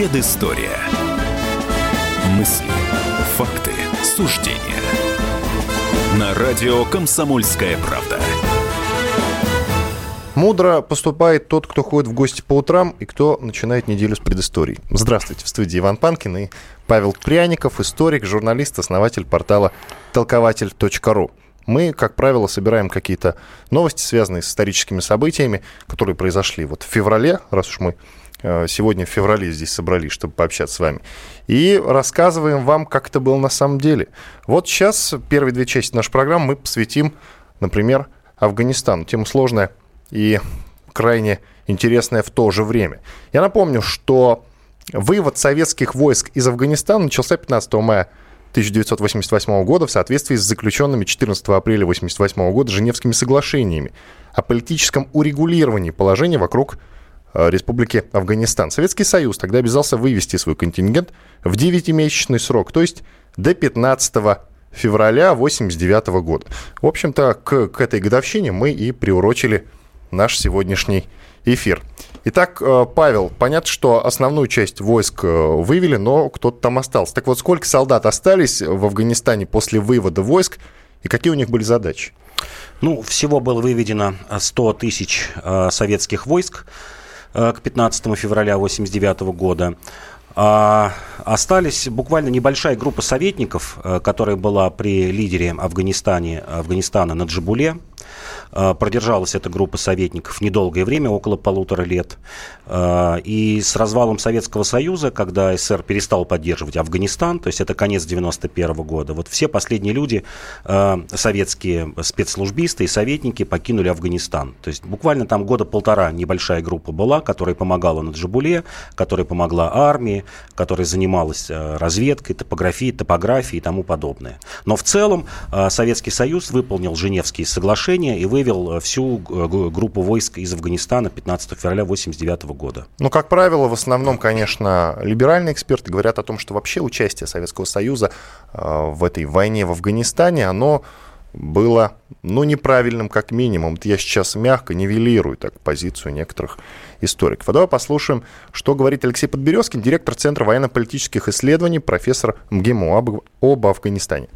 Предыстория. Мысли, факты, суждения. На радио «Комсомольская правда». Мудро поступает тот, кто ходит в гости по утрам и кто начинает неделю с предыстории. Здравствуйте, в студии Иван Панкин и Павел Пряников, историк, журналист, основатель портала толкователь.ру. Мы, как правило, собираем какие-то новости, связанные с историческими событиями, которые произошли вот в феврале, раз уж мы сегодня в феврале здесь собрались, чтобы пообщаться с вами. И рассказываем вам, как это было на самом деле. Вот сейчас первые две части нашей программы мы посвятим, например, Афганистану. Тема сложная и крайне интересная в то же время. Я напомню, что вывод советских войск из Афганистана начался 15 мая 1988 года в соответствии с заключенными 14 апреля 1988 года Женевскими соглашениями о политическом урегулировании положения вокруг э, Республики Афганистан. Советский Союз тогда обязался вывести свой контингент в 9-месячный срок, то есть до 15 февраля 1989 года. В общем-то, к, к этой годовщине мы и приурочили наш сегодняшний эфир. Итак, э, Павел, понятно, что основную часть войск э, вывели, но кто-то там остался. Так вот, сколько солдат остались в Афганистане после вывода войск и какие у них были задачи? Ну, всего было выведено 100 тысяч э, советских войск к 15 февраля 1989 года. А остались буквально небольшая группа советников, которая была при лидере Афганистане, Афганистана на Джабуле. А, продержалась эта группа советников недолгое время, около полутора лет. А, и с развалом Советского Союза, когда СССР перестал поддерживать Афганистан, то есть это конец 91 года, вот все последние люди, а, советские спецслужбисты и советники покинули Афганистан. То есть буквально там года полтора небольшая группа была, которая помогала на Джабуле, которая помогла армии, которая занималась разведкой, топографией, топографией и тому подобное. Но в целом Советский Союз выполнил Женевские соглашения и вывел э, всю э, группу войск из Афганистана 15 февраля 1989 года. Ну, как правило, в основном, конечно, либеральные эксперты говорят о том, что вообще участие Советского Союза э, в этой войне в Афганистане, оно было, ну, неправильным как минимум. Я сейчас мягко нивелирую так позицию некоторых историков. А давай послушаем, что говорит Алексей Подберезкин, директор Центра военно-политических исследований, профессор МГИМО об, об Афганистане.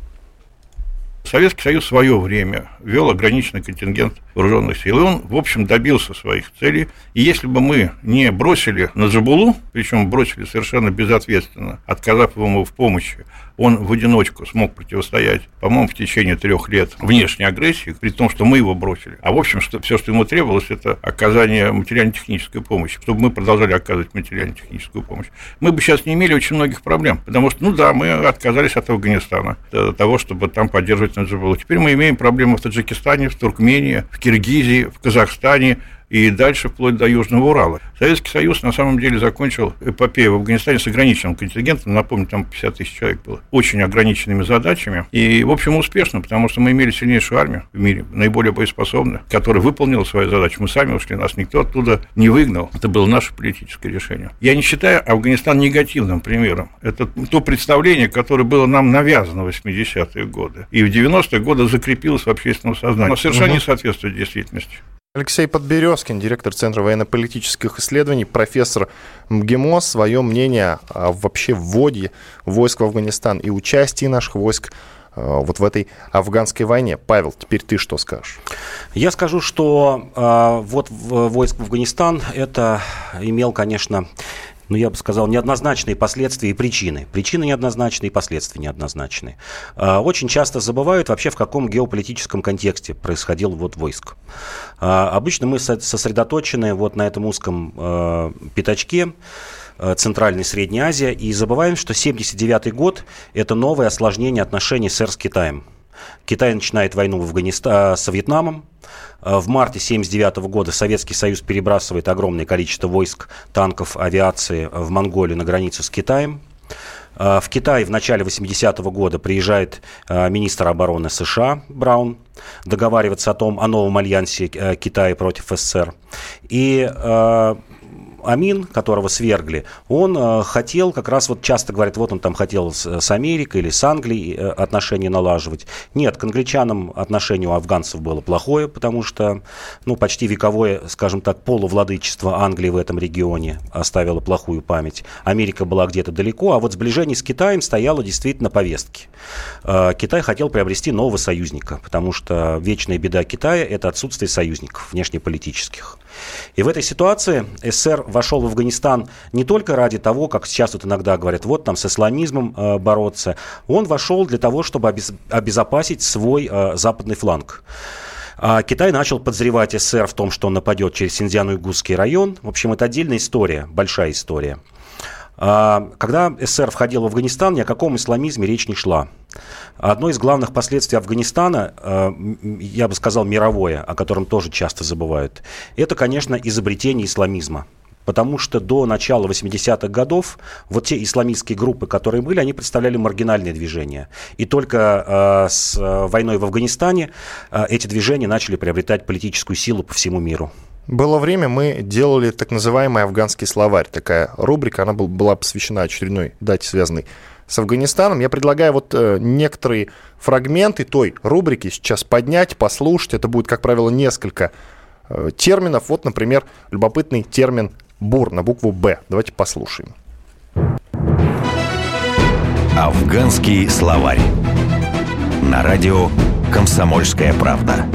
Советский Союз в свое время вел ограниченный контингент вооруженных сил, и он, в общем, добился своих целей. И если бы мы не бросили на Джабулу, причем бросили совершенно безответственно, отказав ему в помощи, он в одиночку смог противостоять, по-моему, в течение трех лет внешней агрессии, при том, что мы его бросили. А в общем, что, все, что ему требовалось, это оказание материально-технической помощи, чтобы мы продолжали оказывать материально-техническую помощь. Мы бы сейчас не имели очень многих проблем, потому что, ну да, мы отказались от Афганистана, от того, чтобы там поддерживать Наджибулу. Теперь мы имеем проблемы в Таджикистане, в Туркмении, в Киргизии, в Казахстане, и дальше вплоть до Южного Урала. Советский Союз на самом деле закончил эпопею в Афганистане с ограниченным контингентом, напомню, там 50 тысяч человек было, очень ограниченными задачами, и, в общем, успешно, потому что мы имели сильнейшую армию в мире, наиболее боеспособную, которая выполнила свою задачу. Мы сами ушли, нас никто оттуда не выгнал. Это было наше политическое решение. Я не считаю Афганистан негативным примером. Это то представление, которое было нам навязано в 80-е годы. И в 90-е годы закрепилось в общественном сознании. Но совершенно угу. не соответствует действительности. Алексей Подберезкин, директор Центра военно-политических исследований, профессор МГИМО, свое мнение о вообще вводе войск в Афганистан и участии наших войск э, вот в этой афганской войне. Павел, теперь ты что скажешь? Я скажу, что э, вот войск в Афганистан это имел, конечно, ну, я бы сказал, неоднозначные последствия и причины. Причины неоднозначные, последствия неоднозначные. А, очень часто забывают вообще, в каком геополитическом контексте происходил вот войск. А, обычно мы сосредоточены вот на этом узком а, пятачке, Центральной Средней Азии, и забываем, что 79 год – это новое осложнение отношений с Китаем. Китай начинает войну в Афганистан, с Вьетнамом, Э, в марте 1979 года Советский Союз перебрасывает огромное количество войск, танков, авиации в Монголию на границу с Китаем. В Китай в начале 80-го года приезжает министр обороны США Браун договариваться о том, о новом альянсе Китая против СССР. И Амин, которого свергли, он э, хотел как раз вот часто говорят, вот он там хотел с, с Америкой или с Англией э, отношения налаживать. Нет, к англичанам отношение у афганцев было плохое, потому что ну, почти вековое, скажем так, полувладычество Англии в этом регионе оставило плохую память. Америка была где-то далеко, а вот сближение с Китаем стояло действительно на повестке. Э, Китай хотел приобрести нового союзника, потому что вечная беда Китая – это отсутствие союзников внешнеполитических. И в этой ситуации СССР вошел в Афганистан не только ради того, как сейчас вот иногда говорят, вот там с исламизмом э, бороться, он вошел для того, чтобы обез, обезопасить свой э, западный фланг. А Китай начал подозревать СССР в том, что он нападет через Синьцзян-Уйгурский район. В общем, это отдельная история, большая история. А, когда СССР входил в Афганистан, ни о каком исламизме речь не шла. Одно из главных последствий Афганистана, а, я бы сказал, мировое, о котором тоже часто забывают, это, конечно, изобретение исламизма. Потому что до начала 80-х годов вот те исламистские группы, которые были, они представляли маргинальные движения. И только э, с войной в Афганистане э, эти движения начали приобретать политическую силу по всему миру. Было время, мы делали так называемый афганский словарь. Такая рубрика, она была посвящена очередной дате, связанной с Афганистаном. Я предлагаю вот э, некоторые фрагменты той рубрики сейчас поднять, послушать. Это будет, как правило, несколько э, терминов. Вот, например, любопытный термин «бур» на букву «Б». Давайте послушаем. Афганский словарь. На радио «Комсомольская правда».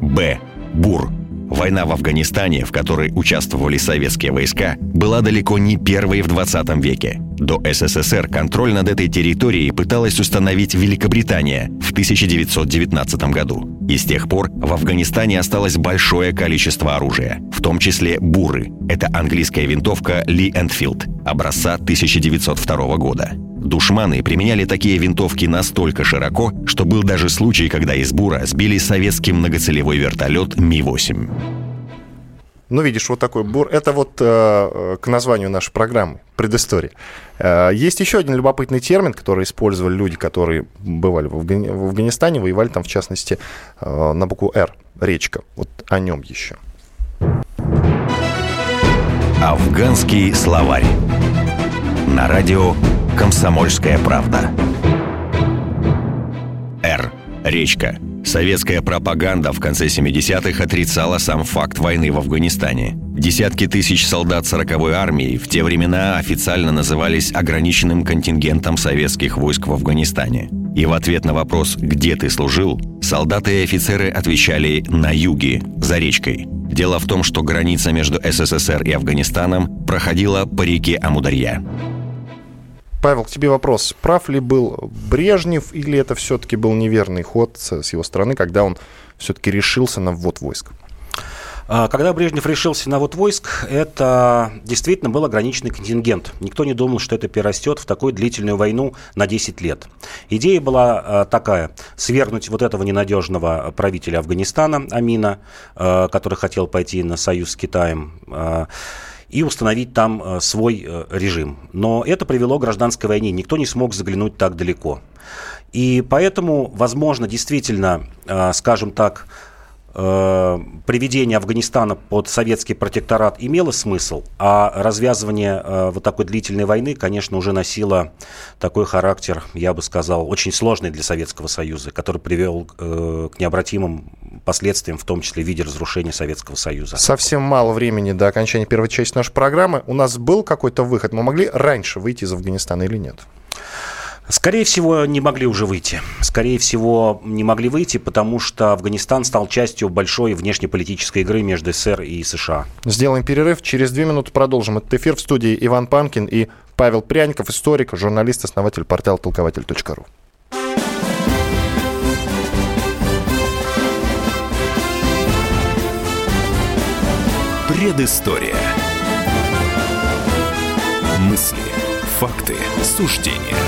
Б. Бур. Война в Афганистане, в которой участвовали советские войска, была далеко не первой в 20 веке. До СССР контроль над этой территорией пыталась установить Великобритания в 1919 году. И с тех пор в Афганистане осталось большое количество оружия, в том числе буры. Это английская винтовка Ли Энфилд образца 1902 года. Душманы применяли такие винтовки настолько широко, что был даже случай, когда из бура сбили советский многоцелевой вертолет Ми-8. Ну, видишь, вот такой бур. Это вот э, к названию нашей программы, предыстория. Э, есть еще один любопытный термин, который использовали люди, которые бывали в, Афгани- в Афганистане, воевали там, в частности, э, на букву «Р», речка. Вот о нем еще. Афганский словарь. На радио «Комсомольская правда». Р. Речка. Советская пропаганда в конце 70-х отрицала сам факт войны в Афганистане. Десятки тысяч солдат 40-й армии в те времена официально назывались ограниченным контингентом советских войск в Афганистане. И в ответ на вопрос «Где ты служил?» солдаты и офицеры отвечали «На юге, за речкой». Дело в том, что граница между СССР и Афганистаном проходила по реке Амударья. Павел, к тебе вопрос. Прав ли был Брежнев или это все-таки был неверный ход с его стороны, когда он все-таки решился на ввод войск? А, когда Брежнев решился на ввод войск, это действительно был ограниченный контингент. Никто не думал, что это перерастет в такую длительную войну на 10 лет. Идея была а, такая. Свергнуть вот этого ненадежного правителя Афганистана, Амина, а, который хотел пойти на союз с Китаем и установить там э, свой э, режим. Но это привело к гражданской войне. Никто не смог заглянуть так далеко. И поэтому, возможно, действительно, э, скажем так, приведение Афганистана под советский протекторат имело смысл, а развязывание вот такой длительной войны, конечно, уже носило такой характер, я бы сказал, очень сложный для Советского Союза, который привел к необратимым последствиям, в том числе в виде разрушения Советского Союза. Совсем мало времени до окончания первой части нашей программы. У нас был какой-то выход? Мы могли раньше выйти из Афганистана или нет? Скорее всего, не могли уже выйти. Скорее всего, не могли выйти, потому что Афганистан стал частью большой внешнеполитической игры между СССР и США. Сделаем перерыв. Через две минуты продолжим этот эфир в студии Иван Панкин и Павел Пряников, историк, журналист, основатель портала толкователь.ру. Предыстория. Мысли, факты, суждения.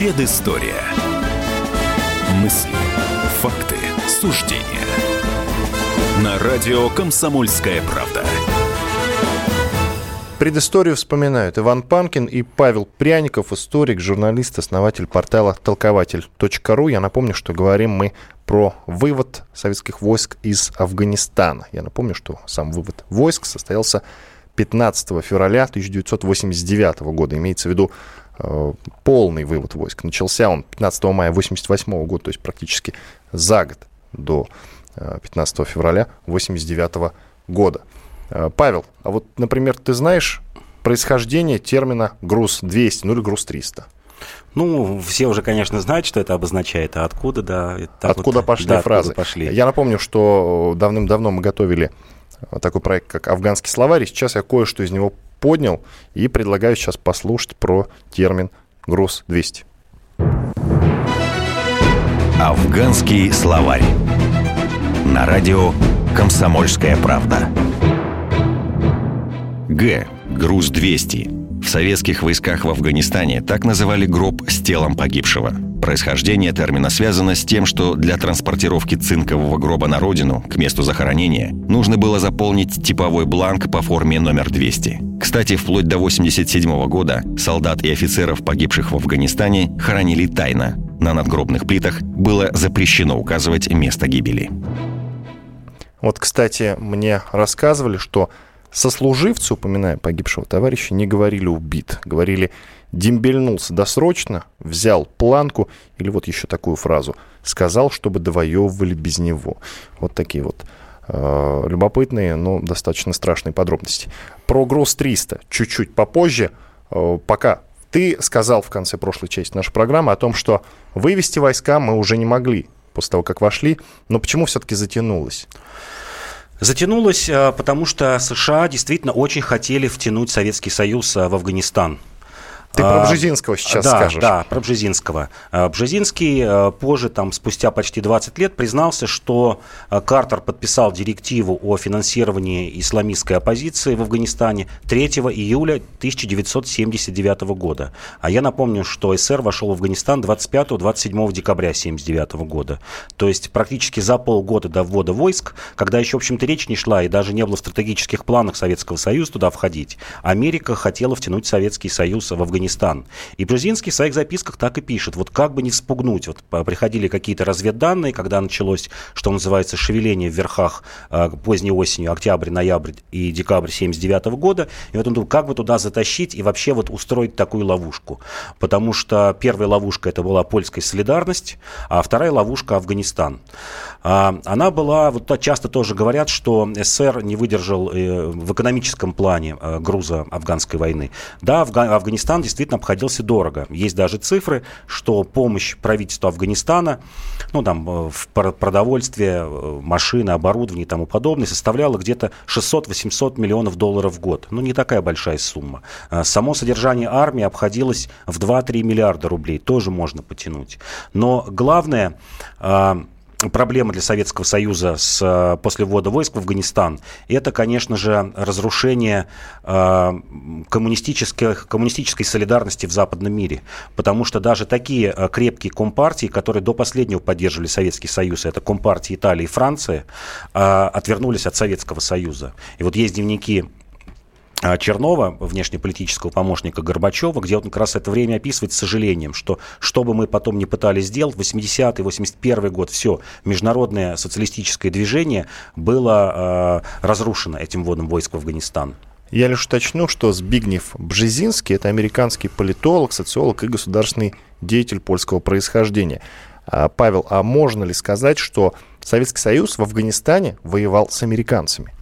Предыстория. Мысли, факты, суждения. На радио «Комсомольская правда». Предысторию вспоминают Иван Панкин и Павел Пряников, историк, журналист, основатель портала толкователь.ру. Я напомню, что говорим мы про вывод советских войск из Афганистана. Я напомню, что сам вывод войск состоялся 15 февраля 1989 года. Имеется в виду полный вывод войск. Начался он 15 мая 1988 года, то есть практически за год до 15 э, февраля 1989 года. Э, Павел, а вот, например, ты знаешь происхождение термина груз-200, ну или груз-300? Ну, все уже, конечно, знают, что это обозначает, а откуда, да. Откуда вот, пошли да, фразы? Откуда пошли. Я напомню, что давным-давно мы готовили такой проект, как «Афганский словарь», и сейчас я кое-что из него поднял и предлагаю сейчас послушать про термин «груз-200». Афганский словарь. На радио «Комсомольская правда». Г. Груз-200. В советских войсках в Афганистане так называли гроб с телом погибшего. Происхождение термина связано с тем, что для транспортировки цинкового гроба на родину, к месту захоронения, нужно было заполнить типовой бланк по форме номер 200. Кстати, вплоть до 1987 года солдат и офицеров, погибших в Афганистане, хоронили тайно. На надгробных плитах было запрещено указывать место гибели. Вот, кстати, мне рассказывали, что сослуживцы, упоминая погибшего товарища, не говорили «убит», говорили «дембельнулся досрочно», «взял планку» или вот еще такую фразу «сказал, чтобы довоевывали без него». Вот такие вот э, любопытные, но достаточно страшные подробности. Про ГРОС-300 чуть-чуть попозже. Э, пока ты сказал в конце прошлой части нашей программы о том, что вывести войска мы уже не могли после того, как вошли, но почему все-таки затянулось? Затянулось, э, потому что США действительно очень хотели втянуть Советский Союз э, в Афганистан. Ты про а, Бжезинского сейчас да, скажешь. Да, про Бжезинского. А, Бжезинский э, позже, там, спустя почти 20 лет, признался, что э, Картер подписал директиву о финансировании исламистской оппозиции в Афганистане 3 июля 1979 года. А я напомню, что СССР вошел в Афганистан 25-27 декабря 1979 года. То есть практически за полгода до ввода войск, когда еще, в общем-то, речь не шла и даже не было в стратегических планах Советского Союза туда входить, Америка хотела втянуть Советский Союз в Афганистан Афганистан. И Бжезинский в своих записках так и пишет, вот как бы не спугнуть. Вот приходили какие-то разведданные, когда началось, что называется, шевеление в верхах э, поздней осенью, октябрь, ноябрь и декабрь 79 года. И вот он думал, как бы туда затащить и вообще вот устроить такую ловушку. Потому что первая ловушка это была польская солидарность, а вторая ловушка Афганистан. А, она была, вот часто тоже говорят, что СССР не выдержал э, в экономическом плане э, груза афганской войны. Да, Афганистан действительно обходился дорого. Есть даже цифры, что помощь правительству Афганистана, ну, там, э, в продовольствие, э, машины, оборудование и тому подобное, составляла где-то 600-800 миллионов долларов в год. Ну, не такая большая сумма. А само содержание армии обходилось в 2-3 миллиарда рублей. Тоже можно потянуть. Но главное а, проблема для Советского Союза с, э, после ввода войск в Афганистан, это, конечно же, разрушение э, коммунистической, коммунистической солидарности в западном мире. Потому что даже такие э, крепкие компартии, которые до последнего поддерживали Советский Союз, это компартии Италии и Франции, э, отвернулись от Советского Союза. И вот есть дневники Чернова, внешнеполитического помощника Горбачева, где он как раз это время описывает с сожалением, что что бы мы потом не пытались сделать, 80-й, 81 год, все, международное социалистическое движение было э, разрушено этим вводом войск в Афганистан. Я лишь уточню, что Збигнев Бжезинский – это американский политолог, социолог и государственный деятель польского происхождения. А, Павел, а можно ли сказать, что Советский Союз в Афганистане воевал с американцами?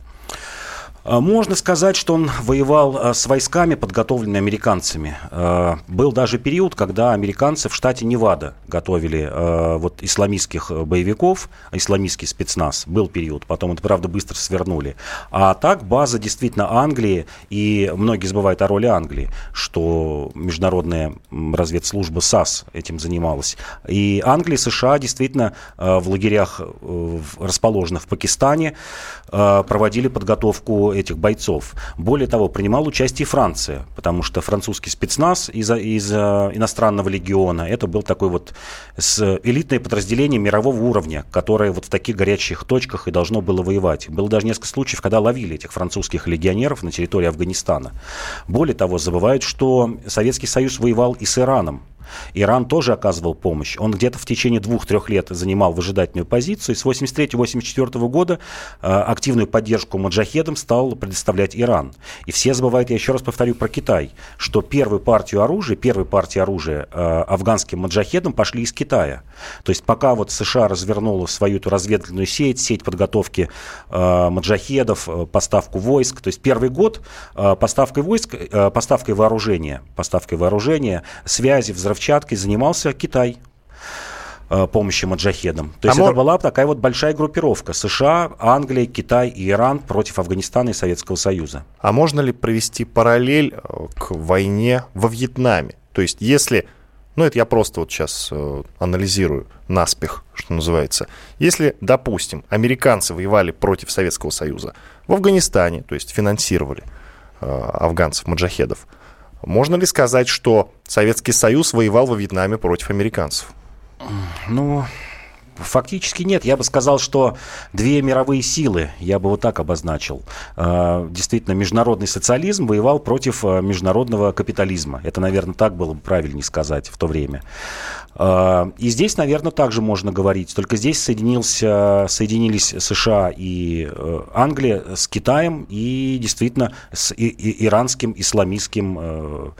А, можно сказать, что он воевал а, с войсками, подготовленными американцами. А, был даже период, когда американцы в штате Невада готовили вот исламистских боевиков, исламистский спецназ. Был период, потом это, правда, быстро свернули. А так база действительно Англии, и многие забывают о роли Англии, что международная разведслужба САС этим занималась. И Англия и США действительно в лагерях, э, расположенных в Пакистане, проводили подготовку этих бойцов. Более того, принимал участие Франция, потому что французский спецназ из, из иностранного легиона, это был такой вот с элитное подразделение мирового уровня, которое вот в таких горячих точках и должно было воевать. Было даже несколько случаев, когда ловили этих французских легионеров на территории Афганистана. Более того, забывают, что Советский Союз воевал и с Ираном. Иран тоже оказывал помощь. Он где-то в течение двух-трех лет занимал выжидательную позицию. И с 1983-1984 года э, активную поддержку маджахедам стал предоставлять Иран. И все забывают, я еще раз повторю про Китай, что первую партию оружия, первую партию оружия э, афганским маджахедам пошли из Китая. То есть пока вот США развернула свою эту разведывательную сеть, сеть подготовки э, маджахедов, э, поставку войск, то есть первый год поставкой войск, поставкой вооружения, поставкой вооружения, связи, взрыв взрывчаткой занимался Китай э, помощи маджахедам. То есть а это мор... была такая вот большая группировка. США, Англия, Китай и Иран против Афганистана и Советского Союза. А можно ли провести параллель э, к войне во Вьетнаме? То есть если, ну это я просто вот сейчас э, анализирую наспех, что называется. Если, допустим, американцы воевали против Советского Союза в Афганистане, то есть финансировали э, афганцев-маджахедов, можно ли сказать, что Советский Союз воевал во Вьетнаме против американцев? Ну, Фактически нет. Я бы сказал, что две мировые силы, я бы вот так обозначил. А, действительно, международный социализм воевал против а, международного капитализма. Это, наверное, так было бы правильнее сказать в то время. А, и здесь, наверное, также можно говорить. Только здесь соединился, соединились США и э, Англия с Китаем и действительно с иранским исламистским э,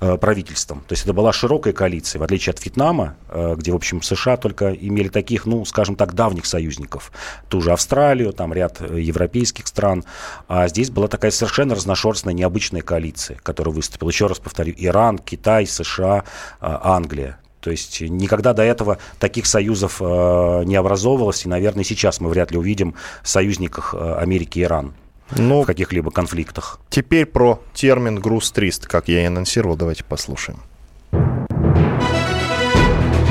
э, правительством. То есть это была широкая коалиция, в отличие от Вьетнама, где, в общем, США только имели таких, ну, скажем так, давних союзников. Ту же Австралию, там ряд европейских стран. А здесь была такая совершенно разношерстная, необычная коалиция, которая выступила. Еще раз повторю, Иран, Китай, США, Англия. То есть никогда до этого таких союзов э, не образовывалось, и, наверное, сейчас мы вряд ли увидим союзниках э, Америки и Иран ну, в каких-либо конфликтах. Теперь про термин «груз-300», как я и анонсировал, давайте послушаем.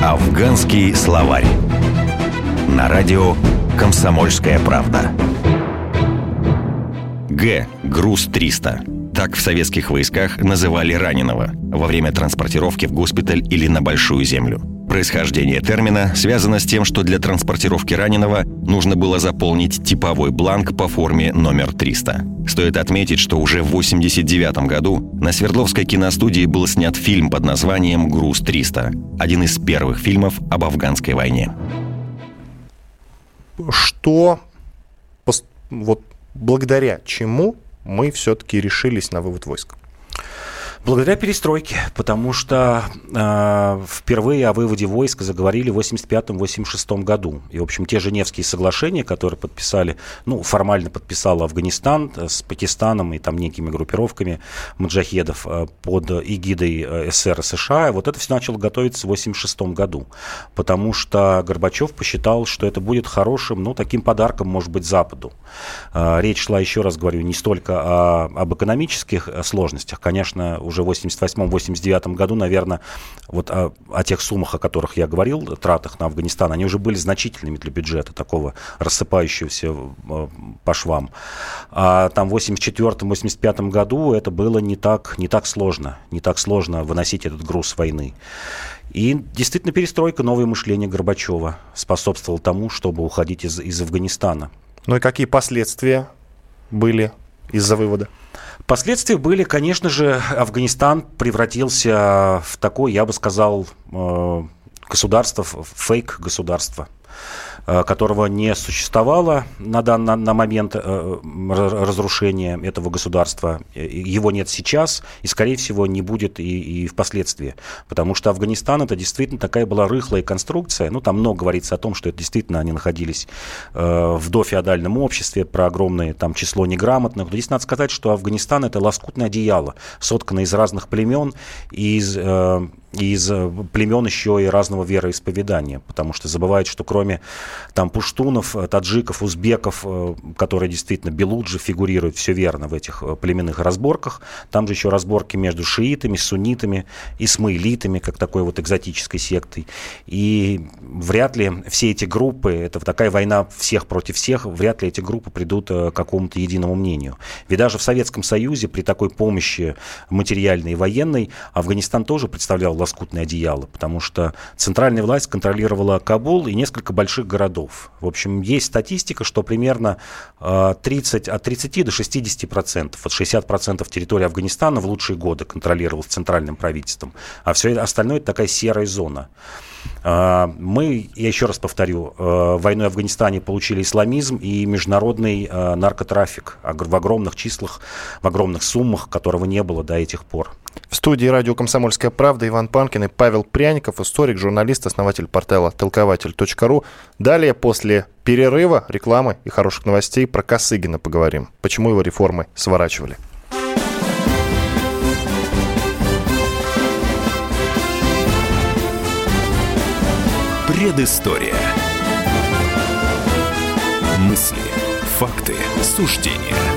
Афганский словарь. На радио «Комсомольская правда». Г. Груз-300. Так в советских войсках называли раненого во время транспортировки в госпиталь или на Большую Землю. Происхождение термина связано с тем, что для транспортировки раненого нужно было заполнить типовой бланк по форме номер 300. Стоит отметить, что уже в 1989 году на Свердловской киностудии был снят фильм под названием «Груз-300», один из первых фильмов об афганской войне. Что вот благодаря чему мы все-таки решились на вывод войск? Благодаря перестройке, потому что э, впервые о выводе войск заговорили в 85-86 году. И, в общем, те Женевские соглашения, которые подписали, ну, формально подписал Афганистан с Пакистаном и там некими группировками маджахедов э, под эгидой э, СССР и США, вот это все начало готовиться в 86 году, потому что Горбачев посчитал, что это будет хорошим, ну, таким подарком, может быть, Западу. Э, речь шла, еще раз говорю, не столько о, об экономических э, сложностях, конечно, уже в 88-89 году, наверное, вот о, о тех суммах, о которых я говорил, тратах на Афганистан, они уже были значительными для бюджета, такого рассыпающегося э, по швам. А там в 84-85 году это было не так, не так сложно, не так сложно выносить этот груз войны. И действительно перестройка, новое мышление Горбачева способствовало тому, чтобы уходить из, из Афганистана. Ну и какие последствия были из-за вывода? Последствия были, конечно же, Афганистан превратился в такой, я бы сказал, э, государство, фейк-государство. Э, которого не существовало на, на, на момент э, разрушения этого государства. Его нет сейчас и, скорее всего, не будет и, и впоследствии. Потому что Афганистан это действительно такая была рыхлая конструкция. Ну, там много говорится о том, что это действительно они находились э, в дофеодальном обществе, про огромное там число неграмотных. Но здесь надо сказать, что Афганистан это лоскутное одеяло, сотканное из разных племен, из э, из э, племен еще и разного вероисповедания, потому что забывают, что кроме там пуштунов, э, таджиков, узбеков, э, которые действительно белуджи фигурируют, все верно в этих племенных разборках, там же еще разборки между шиитами, суннитами, исмаилитами, как такой вот экзотической сектой. И вряд ли все эти группы, это такая война всех против всех, вряд ли эти группы придут к какому-то единому мнению. Ведь даже в Советском Союзе при такой помощи материальной и военной Афганистан тоже представлял лоскутное одеяло, потому что центральная власть контролировала Кабул и несколько больших городов. В общем, есть статистика, что примерно 30, а, от 30 до 60 процентов, от 60 процентов территории Афганистана в лучшие годы контролировалась центральным правительством, а все остальное это такая серая зона. А, мы, я еще раз повторю, а, войной в Афганистане получили исламизм и международный наркотрафик в огромных числах, в огромных суммах, которого не было до этих пор. В студии радио «Комсомольская правда» Иван Панкин и Павел Пряников, историк, журналист, основатель портала толкователь.ру. Далее, после перерыва, рекламы и хороших новостей про Косыгина поговорим. Почему его реформы сворачивали. Предыстория. Мысли, факты, суждения –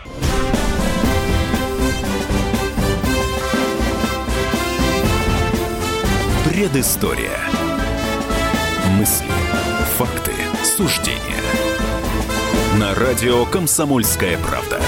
Предыстория. Мысли, факты, суждения. На радио «Комсомольская правда».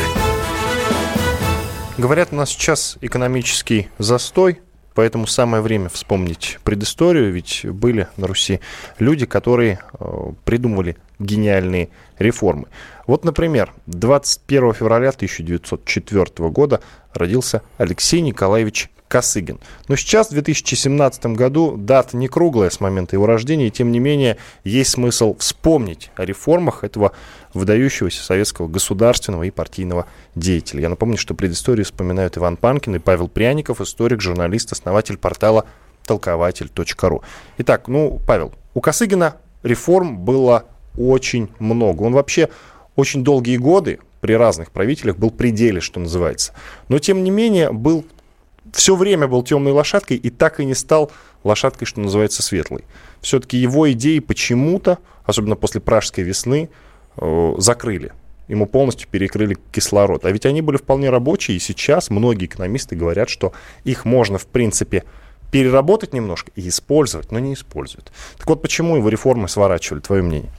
Говорят, у нас сейчас экономический застой, поэтому самое время вспомнить предысторию, ведь были на Руси люди, которые э, придумывали гениальные реформы. Вот, например, 21 февраля 1904 года родился Алексей Николаевич Косыгин. Но сейчас, в 2017 году, дата не круглая с момента его рождения, и тем не менее есть смысл вспомнить о реформах этого выдающегося советского государственного и партийного деятеля. Я напомню, что предысторию вспоминают Иван Панкин и Павел Пряников, историк, журналист, основатель портала толкователь.ру. Итак, ну, Павел, у Косыгина реформ было очень много. Он вообще очень долгие годы при разных правителях был пределе, что называется. Но, тем не менее, был все время был темной лошадкой и так и не стал лошадкой, что называется, светлой. Все-таки его идеи почему-то, особенно после пражской весны, закрыли. Ему полностью перекрыли кислород. А ведь они были вполне рабочие, и сейчас многие экономисты говорят, что их можно, в принципе, переработать немножко и использовать, но не используют. Так вот, почему его реформы сворачивали, твое мнение?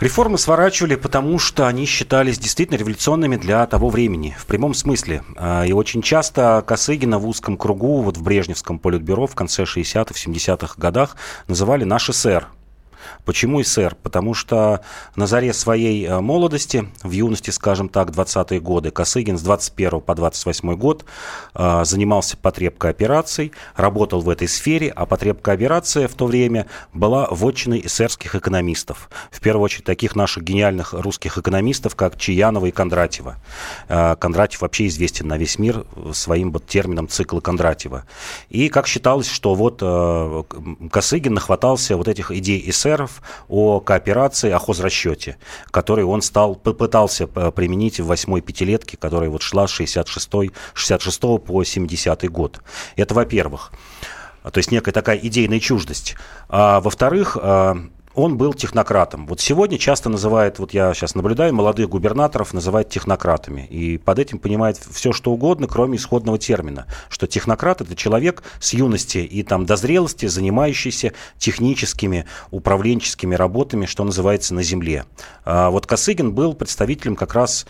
Реформы сворачивали, потому что они считались действительно революционными для того времени, в прямом смысле. А, и очень часто Косыгина в узком кругу, вот в Брежневском политбюро в конце 60-х, 70-х годах называли «наш СССР», Почему СССР? Потому что на заре своей э, молодости, в юности, скажем так, 20-е годы, Косыгин с 21 по 28 год э, занимался потребкой операций, работал в этой сфере, а потребка операция в то время была вотчиной эсерских экономистов. В первую очередь таких наших гениальных русских экономистов, как Чаянова и Кондратьева. Э, Кондратьев вообще известен на весь мир своим вот термином цикла Кондратьева. И как считалось, что вот Косыгин нахватался вот этих идей эсеров, эсеров о кооперации, о хозрасчете, который он стал, попытался э, применить в восьмой пятилетке, которая вот шла с 66, 66 по 70 год. Это во-первых. То есть некая такая идейная чуждость. А во-вторых, а, он был технократом. Вот сегодня часто называют, вот я сейчас наблюдаю, молодых губернаторов называют технократами. И под этим понимают все, что угодно, кроме исходного термина. Что технократ – это человек с юности и там до зрелости, занимающийся техническими, управленческими работами, что называется, на земле. А вот Косыгин был представителем как раз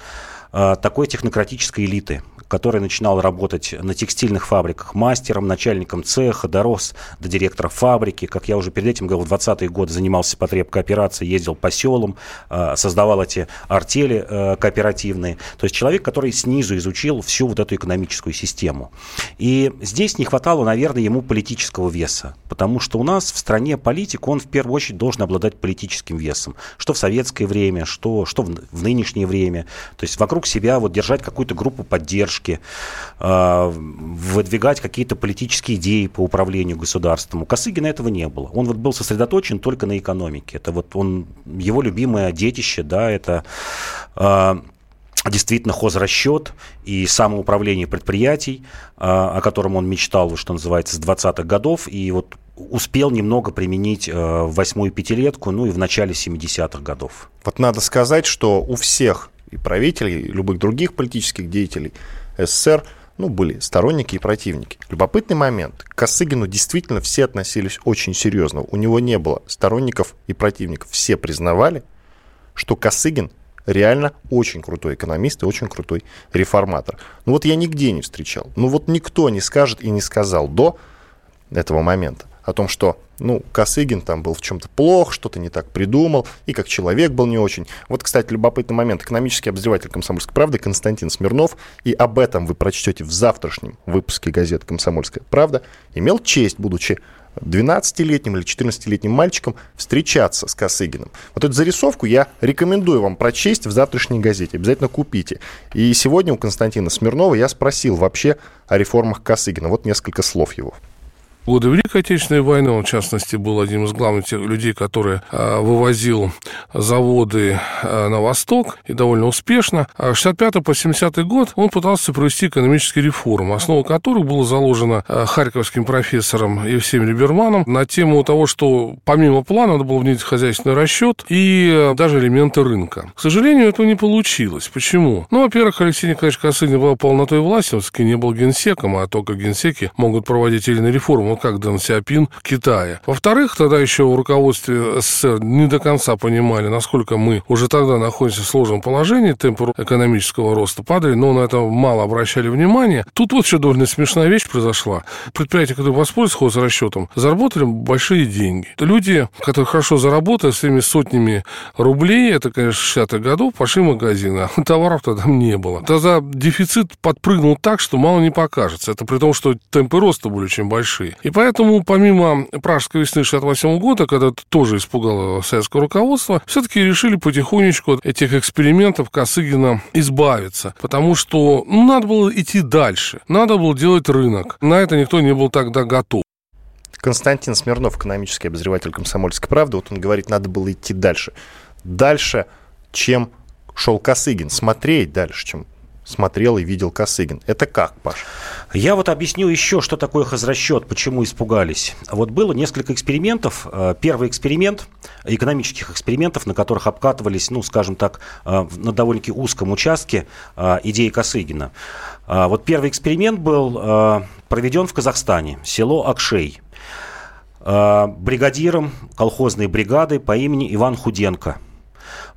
а, такой технократической элиты который начинал работать на текстильных фабриках мастером, начальником цеха, дорос до директора фабрики. Как я уже перед этим говорил, в 20-е годы занимался потребкооперацией, ездил по селам, э, создавал эти артели э, кооперативные. То есть человек, который снизу изучил всю вот эту экономическую систему. И здесь не хватало, наверное, ему политического веса, потому что у нас в стране политик, он в первую очередь должен обладать политическим весом. Что в советское время, что, что в, в нынешнее время. То есть вокруг себя вот держать какую-то группу поддержки, поддержки, а, выдвигать какие-то политические идеи по управлению государством. У Косыгина этого не было. Он вот был сосредоточен только на экономике. Это вот он, его любимое детище, да, это а, действительно хозрасчет и самоуправление предприятий, а, о котором он мечтал, что называется, с 20-х годов, и вот успел немного применить в восьмую пятилетку, ну и в начале 70-х годов. Вот надо сказать, что у всех и правителей, и любых других политических деятелей СССР, ну, были сторонники и противники. Любопытный момент. К Косыгину действительно все относились очень серьезно. У него не было сторонников и противников. Все признавали, что Косыгин реально очень крутой экономист и очень крутой реформатор. Ну вот я нигде не встречал. Ну вот никто не скажет и не сказал до этого момента о том, что, ну, Косыгин там был в чем-то плох, что-то не так придумал, и как человек был не очень. Вот, кстати, любопытный момент. Экономический обозреватель «Комсомольской правды» Константин Смирнов, и об этом вы прочтете в завтрашнем выпуске газеты «Комсомольская правда», имел честь, будучи 12-летним или 14-летним мальчиком встречаться с Косыгиным. Вот эту зарисовку я рекомендую вам прочесть в завтрашней газете. Обязательно купите. И сегодня у Константина Смирнова я спросил вообще о реформах Косыгина. Вот несколько слов его годы Великой Отечественной войны, он, в частности, был одним из главных тех людей, который а, вывозил заводы а, на восток и довольно успешно. А 65 по 70 год он пытался провести экономические реформы, основа которых была заложена харьковским профессором Евсеем Либерманом на тему того, что помимо плана надо было внедрить хозяйственный расчет и даже элементы рынка. К сожалению, этого не получилось. Почему? Ну, во-первых, Алексей Николаевич Косыгин был полнотой власти, он не был генсеком, а только генсеки могут проводить или иные реформы ну, как Дэн Сиапин Китая. Во-вторых, тогда еще в руководстве СССР не до конца понимали, насколько мы уже тогда находимся в сложном положении, темпы экономического роста падали, но на это мало обращали внимание. Тут вот еще довольно смешная вещь произошла. Предприятия, которые воспользовались хозрасчетом, заработали большие деньги. Люди, которые хорошо заработали своими сотнями рублей, это, конечно, 60-х годов, пошли в магазины, а товаров тогда не было. Тогда дефицит подпрыгнул так, что мало не покажется. Это при том, что темпы роста были очень большие. И поэтому, помимо Пражской весны 68 года, когда это тоже испугало советское руководство, все-таки решили потихонечку от этих экспериментов Косыгина избавиться. Потому что ну, надо было идти дальше. Надо было делать рынок. На это никто не был тогда готов. Константин Смирнов, экономический обозреватель «Комсомольской правды», вот он говорит, надо было идти дальше. Дальше, чем шел Косыгин, смотреть дальше, чем смотрел и видел Косыгин. Это как, Паш? Я вот объясню еще, что такое хозрасчет, почему испугались. Вот было несколько экспериментов. Э, первый эксперимент, экономических экспериментов, на которых обкатывались, ну, скажем так, э, на довольно-таки узком участке э, идеи Косыгина. Вот первый эксперимент был проведен в Казахстане, село Акшей. Бригадиром колхозной бригады по имени Иван Худенко –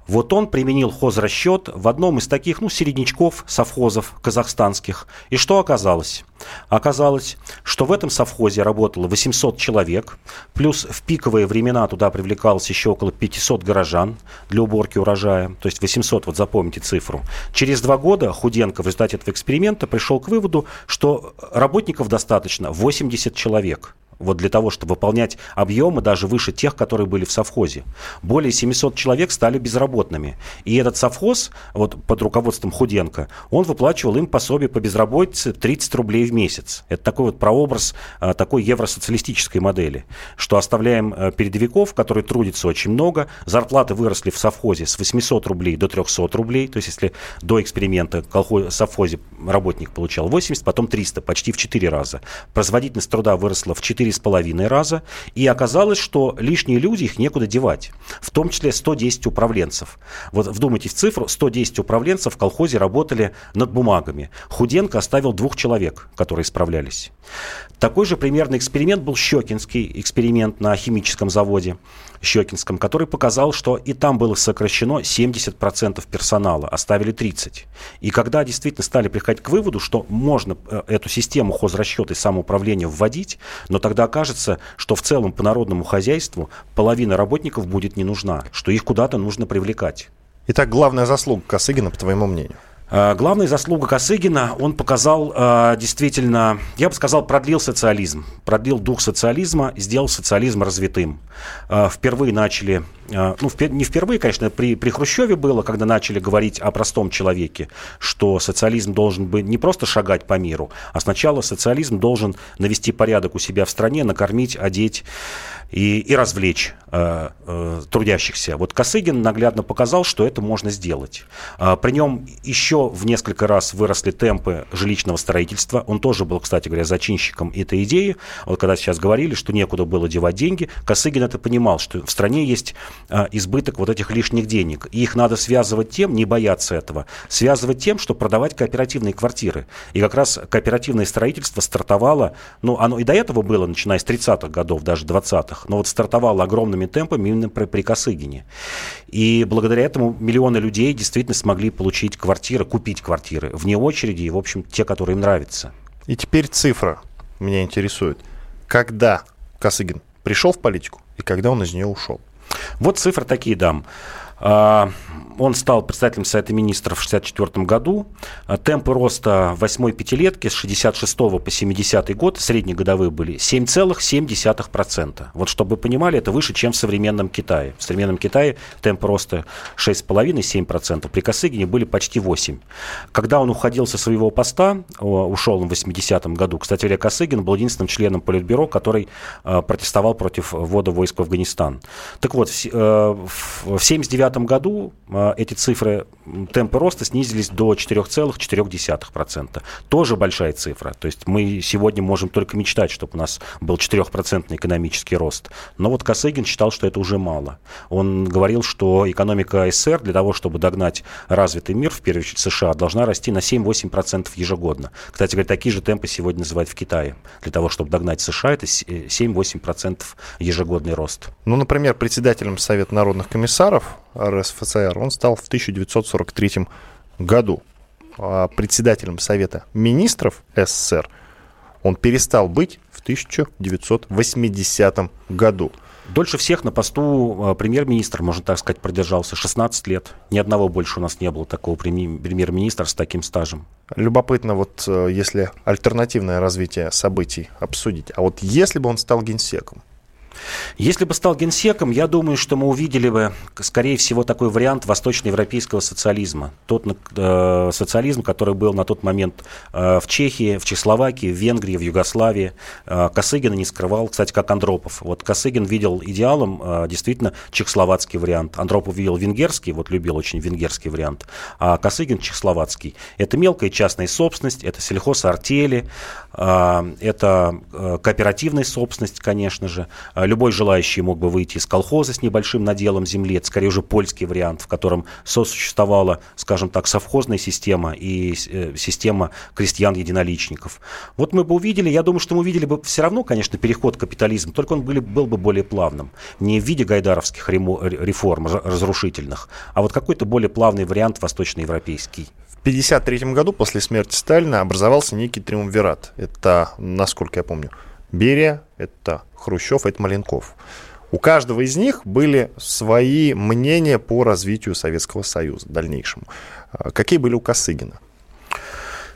вот он применил хозрасчет в одном из таких, ну, середнячков совхозов казахстанских. И что оказалось? Оказалось, что в этом совхозе работало 800 человек, плюс в пиковые времена туда привлекалось еще около 500 горожан для уборки урожая, то есть 800, вот запомните цифру. Через два года Худенко в результате этого эксперимента пришел к выводу, что работников достаточно 80 человек вот для того, чтобы выполнять объемы даже выше тех, которые были в совхозе. Более 700 человек стали безработными. И этот совхоз, вот под руководством Худенко, он выплачивал им пособие по безработице 30 рублей в месяц. Это такой вот прообраз а, такой евросоциалистической модели, что оставляем а, передовиков, которые трудятся очень много, зарплаты выросли в совхозе с 800 рублей до 300 рублей, то есть если до эксперимента в совхозе работник получал 80, потом 300, почти в 4 раза. Производительность труда выросла в 4 4,5 раза. И оказалось, что лишние люди, их некуда девать. В том числе 110 управленцев. Вот вдумайтесь в цифру. 110 управленцев в колхозе работали над бумагами. Худенко оставил двух человек, которые справлялись. Такой же примерный эксперимент был Щекинский эксперимент на химическом заводе Щекинском, который показал, что и там было сокращено 70% персонала, оставили 30%. И когда действительно стали приходить к выводу, что можно э, эту систему хозрасчета и самоуправления вводить, но тогда окажется, что в целом по народному хозяйству половина работников будет не нужна, что их куда-то нужно привлекать. Итак, главная заслуга Косыгина, по твоему мнению? Э, главная заслуга Косыгина, он показал э, действительно, я бы сказал, продлил социализм, продлил дух социализма, сделал социализм развитым. Э, впервые начали, ну не впервые, конечно, при, при Хрущеве было, когда начали говорить о простом человеке, что социализм должен быть не просто шагать по миру, а сначала социализм должен навести порядок у себя в стране, накормить, одеть и, и развлечь э, э, трудящихся. Вот Косыгин наглядно показал, что это можно сделать. Э, при нем еще в несколько раз выросли темпы жилищного строительства. Он тоже был, кстати говоря, зачинщиком этой идеи. Вот когда сейчас говорили, что некуда было девать деньги, Косыгин это понимал, что в стране есть э, избыток вот этих лишних денег. И их надо связывать тем, не бояться этого, связывать тем, что продавать кооперативные квартиры. И как раз кооперативное строительство стартовало, ну, оно и до этого было, начиная с 30-х годов, даже 20-х, Штатах, но вот стартовал огромными темпами именно при, при Косыгине. И благодаря этому миллионы людей действительно смогли получить квартиры, купить квартиры вне очереди и, в общем, те, которые им нравятся. И теперь цифра меня интересует. Когда Косыгин пришел в политику и когда он из нее ушел? Вот цифры такие дам. Он стал председателем Совета Министров в 1964 году. А, темпы роста восьмой пятилетки с 66 по 70 год, средние годовые были 7,7%. Вот чтобы вы понимали, это выше, чем в современном Китае. В современном Китае темпы роста 6,5-7%, при Косыгине были почти 8%. Когда он уходил со своего поста, ушел он в 80-м году, кстати говоря, Косыгин был единственным членом Политбюро, который а, протестовал против ввода войск в Афганистан. Так вот, в 1979 году а, эти цифры, темпы роста снизились до 4,4%. Тоже большая цифра. То есть мы сегодня можем только мечтать, чтобы у нас был 4% экономический рост. Но вот Косыгин считал, что это уже мало. Он говорил, что экономика СССР для того, чтобы догнать развитый мир, в первую очередь США, должна расти на 7-8% ежегодно. Кстати говоря, такие же темпы сегодня называют в Китае. Для того, чтобы догнать США, это 7-8% ежегодный рост. Ну, например, председателем Совета народных комиссаров РСФСР он стал в 1943 году. А председателем Совета министров СССР он перестал быть в 1980 году. Дольше всех на посту а, премьер-министра, можно так сказать, продержался 16 лет. Ни одного больше у нас не было такого премьер-министра с таким стажем. Любопытно, вот э, если альтернативное развитие событий обсудить. А вот если бы он стал генсеком, если бы стал генсеком, я думаю, что мы увидели бы, скорее всего, такой вариант восточноевропейского социализма. Тот э, социализм, который был на тот момент э, в Чехии, в Чехословакии, в Венгрии, в Югославии. Э, Косыгин не скрывал, кстати, как Андропов. Вот Косыгин видел идеалом э, действительно чехословацкий вариант. Андропов видел венгерский, вот любил очень венгерский вариант. А Косыгин чехословацкий. Это мелкая частная собственность, это сельхозартели, э, это э, кооперативная собственность, конечно же. Э, любой желающий мог бы выйти из колхоза с небольшим наделом земли. Это скорее уже польский вариант, в котором сосуществовала, скажем так, совхозная система и э, система крестьян-единоличников. Вот мы бы увидели, я думаю, что мы увидели бы все равно, конечно, переход к капитализму, только он были, был бы более плавным. Не в виде гайдаровских реформ разрушительных, а вот какой-то более плавный вариант восточноевропейский. В 1953 году после смерти Сталина образовался некий триумвират. Это, насколько я помню, Берия, это Хрущев, это Маленков. У каждого из них были свои мнения по развитию Советского Союза дальнейшему. А какие были у Косыгина?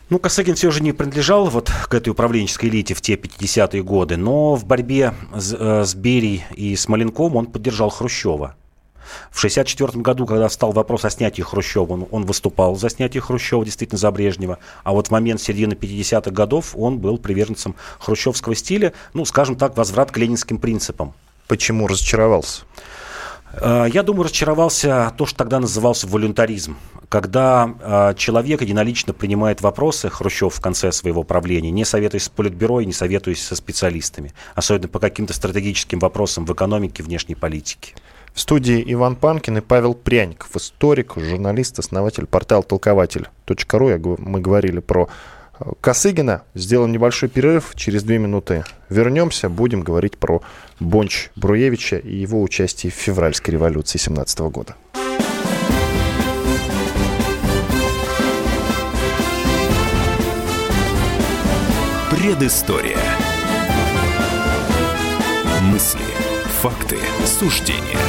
Ну, Косыгин все же не принадлежал вот к этой управленческой элите в те 50-е годы, но в борьбе с, э, с Берией и с Маленковым он поддержал Хрущева. В 1964 году, когда встал вопрос о снятии Хрущева, он, он выступал за снятие Хрущева, действительно за Брежнева. А вот в момент середины 50-х годов он был приверженцем хрущевского стиля, ну, скажем так, возврат к ленинским принципам. Почему разочаровался? Э, я думаю, разочаровался то, что тогда назывался волюнтаризм. Когда э, человек единолично принимает вопросы, Хрущев в конце своего правления, не советуясь с политбюро и не советуясь со специалистами, особенно по каким-то стратегическим вопросам в экономике, внешней политике. В студии Иван Панкин и Павел Пряников, историк, журналист, основатель портала толкователь.ру. Мы говорили про Косыгина. Сделаем небольшой перерыв. Через две минуты вернемся. Будем говорить про Бонч Бруевича и его участие в февральской революции 17 года. Предыстория. Мысли, факты, суждения.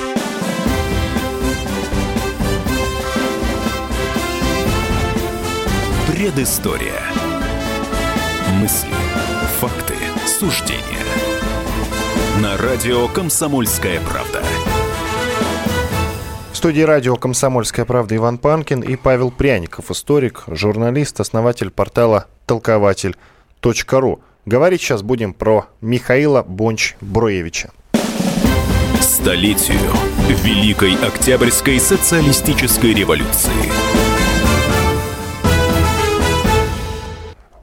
Предыстория. Мысли, факты, суждения. На радио «Комсомольская правда». В студии радио «Комсомольская правда» Иван Панкин и Павел Пряников, историк, журналист, основатель портала «Толкователь.ру». Говорить сейчас будем про Михаила Бонч-Броевича. Столетию Великой Октябрьской социалистической революции –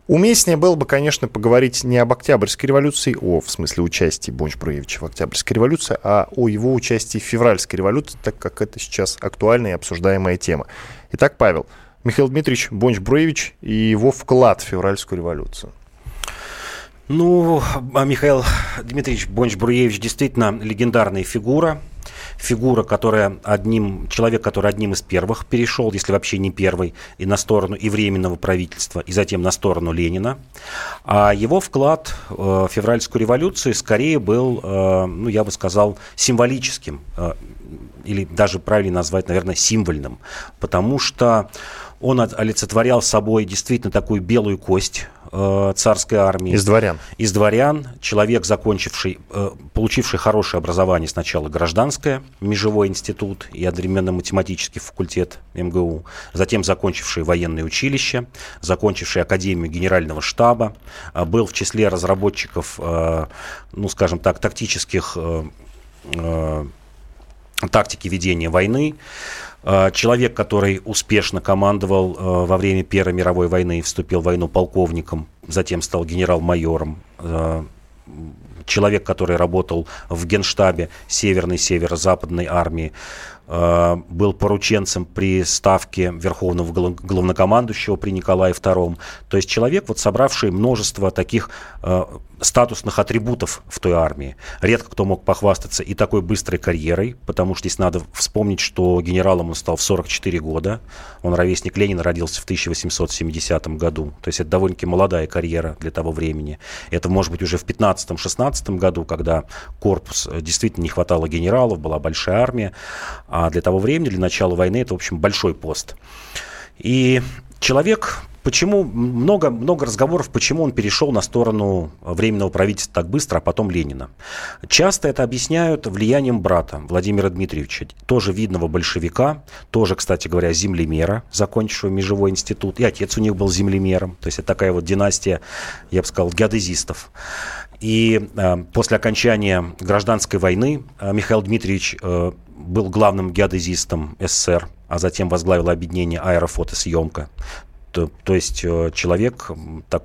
Уместнее было бы, конечно, поговорить не об Октябрьской революции, о, в смысле, участии Бонч Бруевича в Октябрьской революции, а о его участии в Февральской революции, так как это сейчас актуальная и обсуждаемая тема. Итак, Павел, Михаил Дмитриевич Бонч Бруевич и его вклад в Февральскую революцию. Ну, а Михаил Дмитриевич Бонч-Бруевич действительно легендарная фигура фигура, которая одним, человек, который одним из первых перешел, если вообще не первый, и на сторону и Временного правительства, и затем на сторону Ленина. А его вклад э, в февральскую революцию скорее был, э, ну, я бы сказал, символическим, э, или даже правильно назвать, наверное, символьным, потому что он олицетворял собой действительно такую белую кость э, царской армии. Из дворян. Из дворян. Человек, закончивший, э, получивший хорошее образование сначала гражданское, межевой институт и одновременно математический факультет МГУ, затем закончивший военное училище, закончивший Академию Генерального штаба, э, был в числе разработчиков, э, ну, скажем так, тактических э, э, тактики ведения войны. Э, человек, который успешно командовал э, во время Первой мировой войны, вступил в войну полковником, затем стал генерал-майором. Э, человек, который работал в генштабе Северной, Северо-Западной армии, был порученцем при ставке Верховного главнокомандующего при Николае II. То есть человек, вот собравший множество таких статусных атрибутов в той армии. Редко кто мог похвастаться и такой быстрой карьерой, потому что здесь надо вспомнить, что генералом он стал в 44 года. Он ровесник Ленина, родился в 1870 году. То есть это довольно-таки молодая карьера для того времени. Это может быть уже в 15-16 году, когда корпус э, действительно не хватало генералов, была большая армия. А для того времени, для начала войны, это, в общем, большой пост. И человек Почему много, много разговоров, почему он перешел на сторону Временного правительства так быстро, а потом Ленина? Часто это объясняют влиянием брата Владимира Дмитриевича, тоже видного большевика, тоже, кстати говоря, землемера, закончившего межевой институт. И отец у них был землемером. То есть это такая вот династия, я бы сказал, геодезистов. И э, после окончания гражданской войны э, Михаил Дмитриевич э, был главным геодезистом СССР, а затем возглавил объединение аэрофотосъемка. То, то есть э, человек так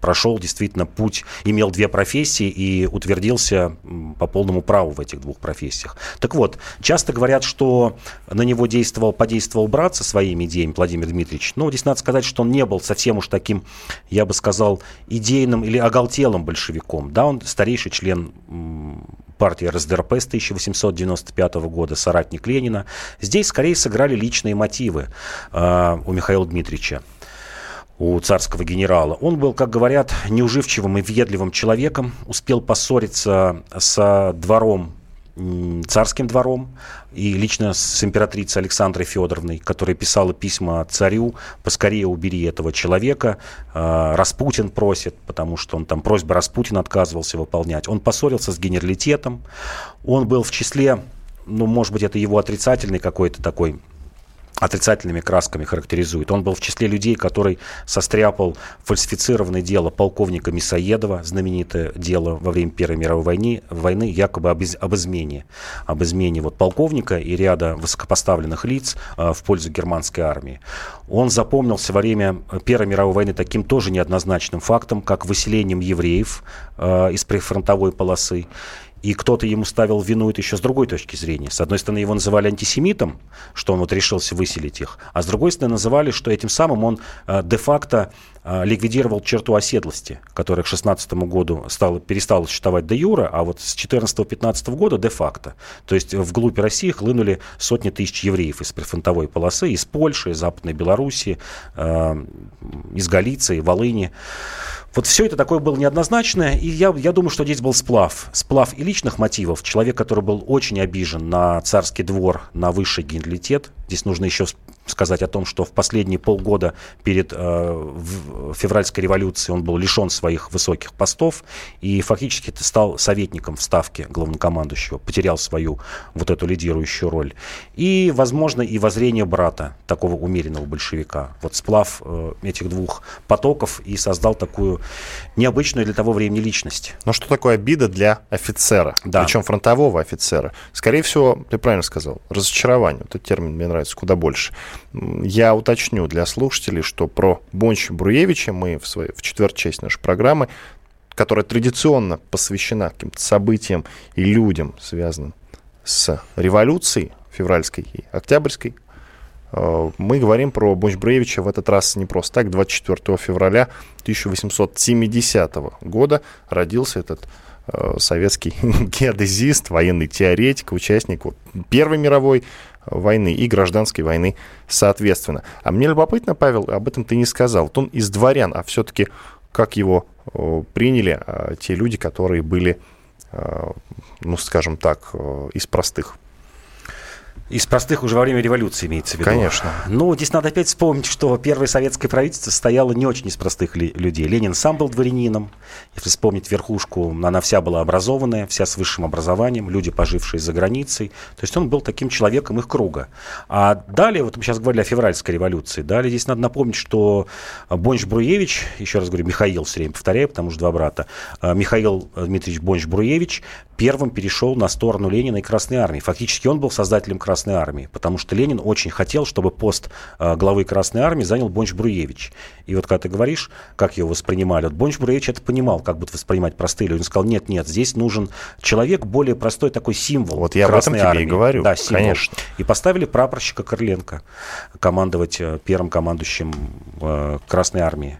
прошел действительно путь, имел две профессии и утвердился по полному праву в этих двух профессиях. Так вот, часто говорят, что на него действовал, подействовал брат со своими идеями, Владимир Дмитриевич. Но здесь надо сказать, что он не был совсем уж таким, я бы сказал, идейным или оголтелым большевиком. Да, он старейший член партии РСДРП с 1895 года, соратник Ленина. Здесь скорее сыграли личные мотивы э, у Михаила Дмитриевича у царского генерала. Он был, как говорят, неуживчивым и въедливым человеком, успел поссориться с двором царским двором и лично с императрицей Александрой Федоровной, которая писала письма царю, поскорее убери этого человека, э, Распутин просит, потому что он там просьбы Распутина отказывался выполнять. Он поссорился с генералитетом, он был в числе, ну, может быть, это его отрицательный какой-то такой отрицательными красками характеризует. Он был в числе людей, который состряпал фальсифицированное дело полковника Мисоедова, знаменитое дело во время Первой мировой войны, войны якобы об, из, об измене. Об измене вот полковника и ряда высокопоставленных лиц э, в пользу германской армии. Он запомнился во время Первой мировой войны таким тоже неоднозначным фактом, как выселением евреев э, из прифронтовой полосы и кто-то ему ставил вину это еще с другой точки зрения. С одной стороны, его называли антисемитом, что он вот решился выселить их, а с другой стороны, называли, что этим самым он э, де-факто ликвидировал черту оседлости, которая к 16 году стала, перестала существовать де юра, а вот с 14-15 года де-факто. То есть вглубь России хлынули сотни тысяч евреев из прифронтовой полосы, из Польши, из Западной Белоруссии, э, из Галиции, Волыни. Вот все это такое было неоднозначное, и я, я думаю, что здесь был сплав. Сплав и личных мотивов. Человек, который был очень обижен на царский двор, на высший генералитет. Здесь нужно еще сказать о том, что в последние полгода перед э, февральской революцией он был лишен своих высоких постов и фактически стал советником в ставке главнокомандующего, потерял свою вот эту лидирующую роль. И, возможно, и воззрение брата, такого умеренного большевика. Вот сплав э, этих двух потоков и создал такую необычную для того времени личность. Но что такое обида для офицера? Да. Причем фронтового офицера. Скорее всего, ты правильно сказал, разочарование. Вот этот термин мне нравится куда больше. Я уточню для слушателей, что про Бонча Бруевича мы в, своей, в четвертой части нашей программы, которая традиционно посвящена каким-то событиям и людям, связанным с революцией февральской и октябрьской, э, мы говорим про Бонч Бруевича в этот раз не просто так. 24 февраля 1870 года родился этот э, советский геодезист, военный теоретик, участник Первой мировой войны и гражданской войны соответственно. А мне любопытно, Павел, об этом ты не сказал. Вот он из дворян, а все-таки как его приняли а, те люди, которые были, а, ну, скажем так, из простых из простых уже во время революции имеется в виду. Конечно. Ну, здесь надо опять вспомнить, что первое советское правительство состояло не очень из простых людей. Ленин сам был дворянином. Если вспомнить верхушку, она вся была образованная, вся с высшим образованием, люди, пожившие за границей. То есть он был таким человеком их круга. А далее, вот мы сейчас говорили о февральской революции, далее здесь надо напомнить, что Бонч-Бруевич, еще раз говорю, Михаил все время повторяю, потому что два брата, а, Михаил Дмитриевич Бонч-Бруевич первым перешел на сторону Ленина и Красной Армии. Фактически он был создателем Красной Армии, потому что Ленин очень хотел, чтобы пост э, главы Красной Армии занял Бонч Бруевич. И вот когда ты говоришь, как его воспринимали, вот Бонч Бруевич это понимал, как будут воспринимать простые люди. Он сказал, нет, нет, здесь нужен человек более простой, такой символ Вот я Красной об этом тебе и говорю, да, символ. конечно. И поставили прапорщика Крыленко командовать э, первым командующим э, Красной Армии.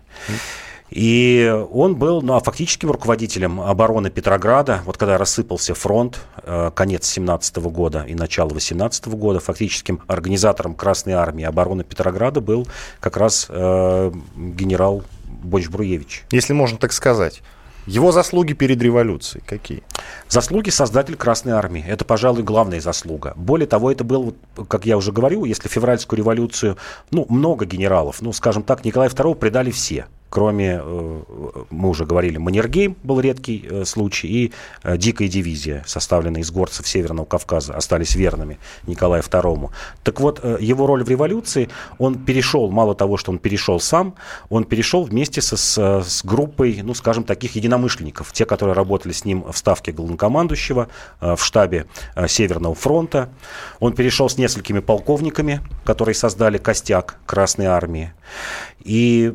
И он был ну, а фактическим руководителем обороны Петрограда. Вот когда рассыпался фронт, э, конец 17 года и начало 18 года, фактическим организатором Красной Армии обороны Петрограда был как раз э, генерал Бонч-Бруевич. Если можно так сказать. Его заслуги перед революцией какие? Заслуги создатель Красной Армии. Это, пожалуй, главная заслуга. Более того, это был, как я уже говорил, если февральскую революцию, ну, много генералов, ну, скажем так, Николая II предали все кроме, э, мы уже говорили, Маннергейм был редкий э, случай, и э, дикая дивизия, составленная из горцев Северного Кавказа, остались верными Николаю II. Так вот, его роль в революции, он перешел, мало того, что он перешел сам, он перешел вместе со, с, с группой, ну, скажем, таких единомышленников, те, которые работали с ним в ставке главнокомандующего, в штабе Северного фронта. Он перешел с несколькими полковниками, которые создали костяк Красной Армии. И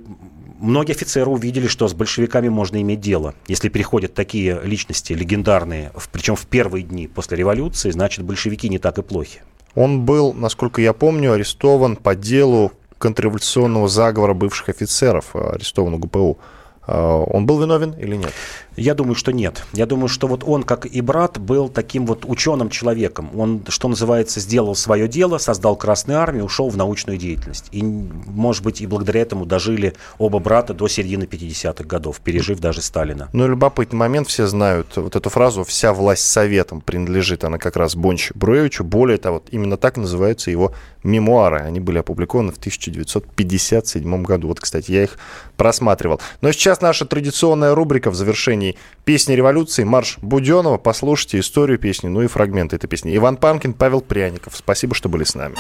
многие офицеры увидели, что с большевиками можно иметь дело. Если переходят такие личности легендарные, причем в первые дни после революции, значит, большевики не так и плохи. Он был, насколько я помню, арестован по делу контрреволюционного заговора бывших офицеров, арестован ГПУ. А, он был виновен или нет? Я думаю, что нет. Я думаю, что вот он, как и брат, был таким вот ученым человеком. Он, что называется, сделал свое дело, создал Красную Армию, ушел в научную деятельность. И, может быть, и благодаря этому дожили оба брата до середины 50-х годов, пережив даже Сталина. Ну, любопытный момент, все знают вот эту фразу «вся власть советам принадлежит», она как раз Бонч Бруевичу. Более того, именно так называются его мемуары. Они были опубликованы в 1957 году. Вот, кстати, я их просматривал. Но сейчас наша традиционная рубрика в завершении песни революции «Марш Буденова». Послушайте историю песни, ну и фрагменты этой песни. Иван Панкин, Павел Пряников. Спасибо, что были с нами.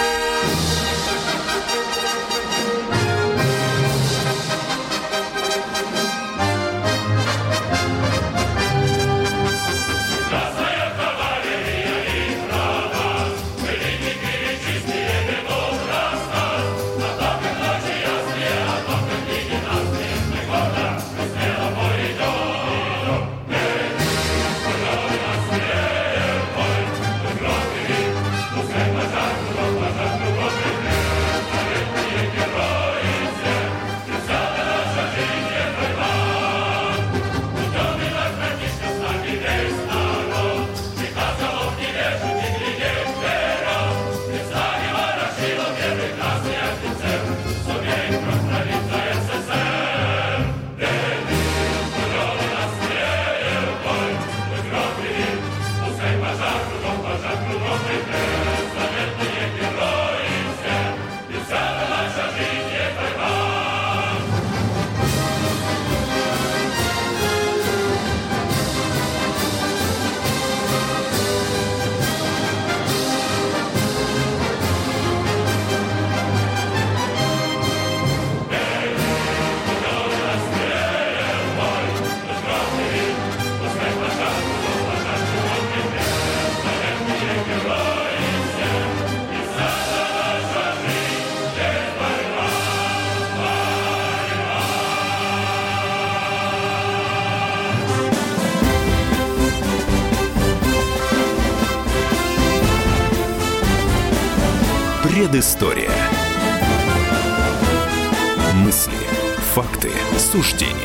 Предыстория. Мысли, факты, суждения –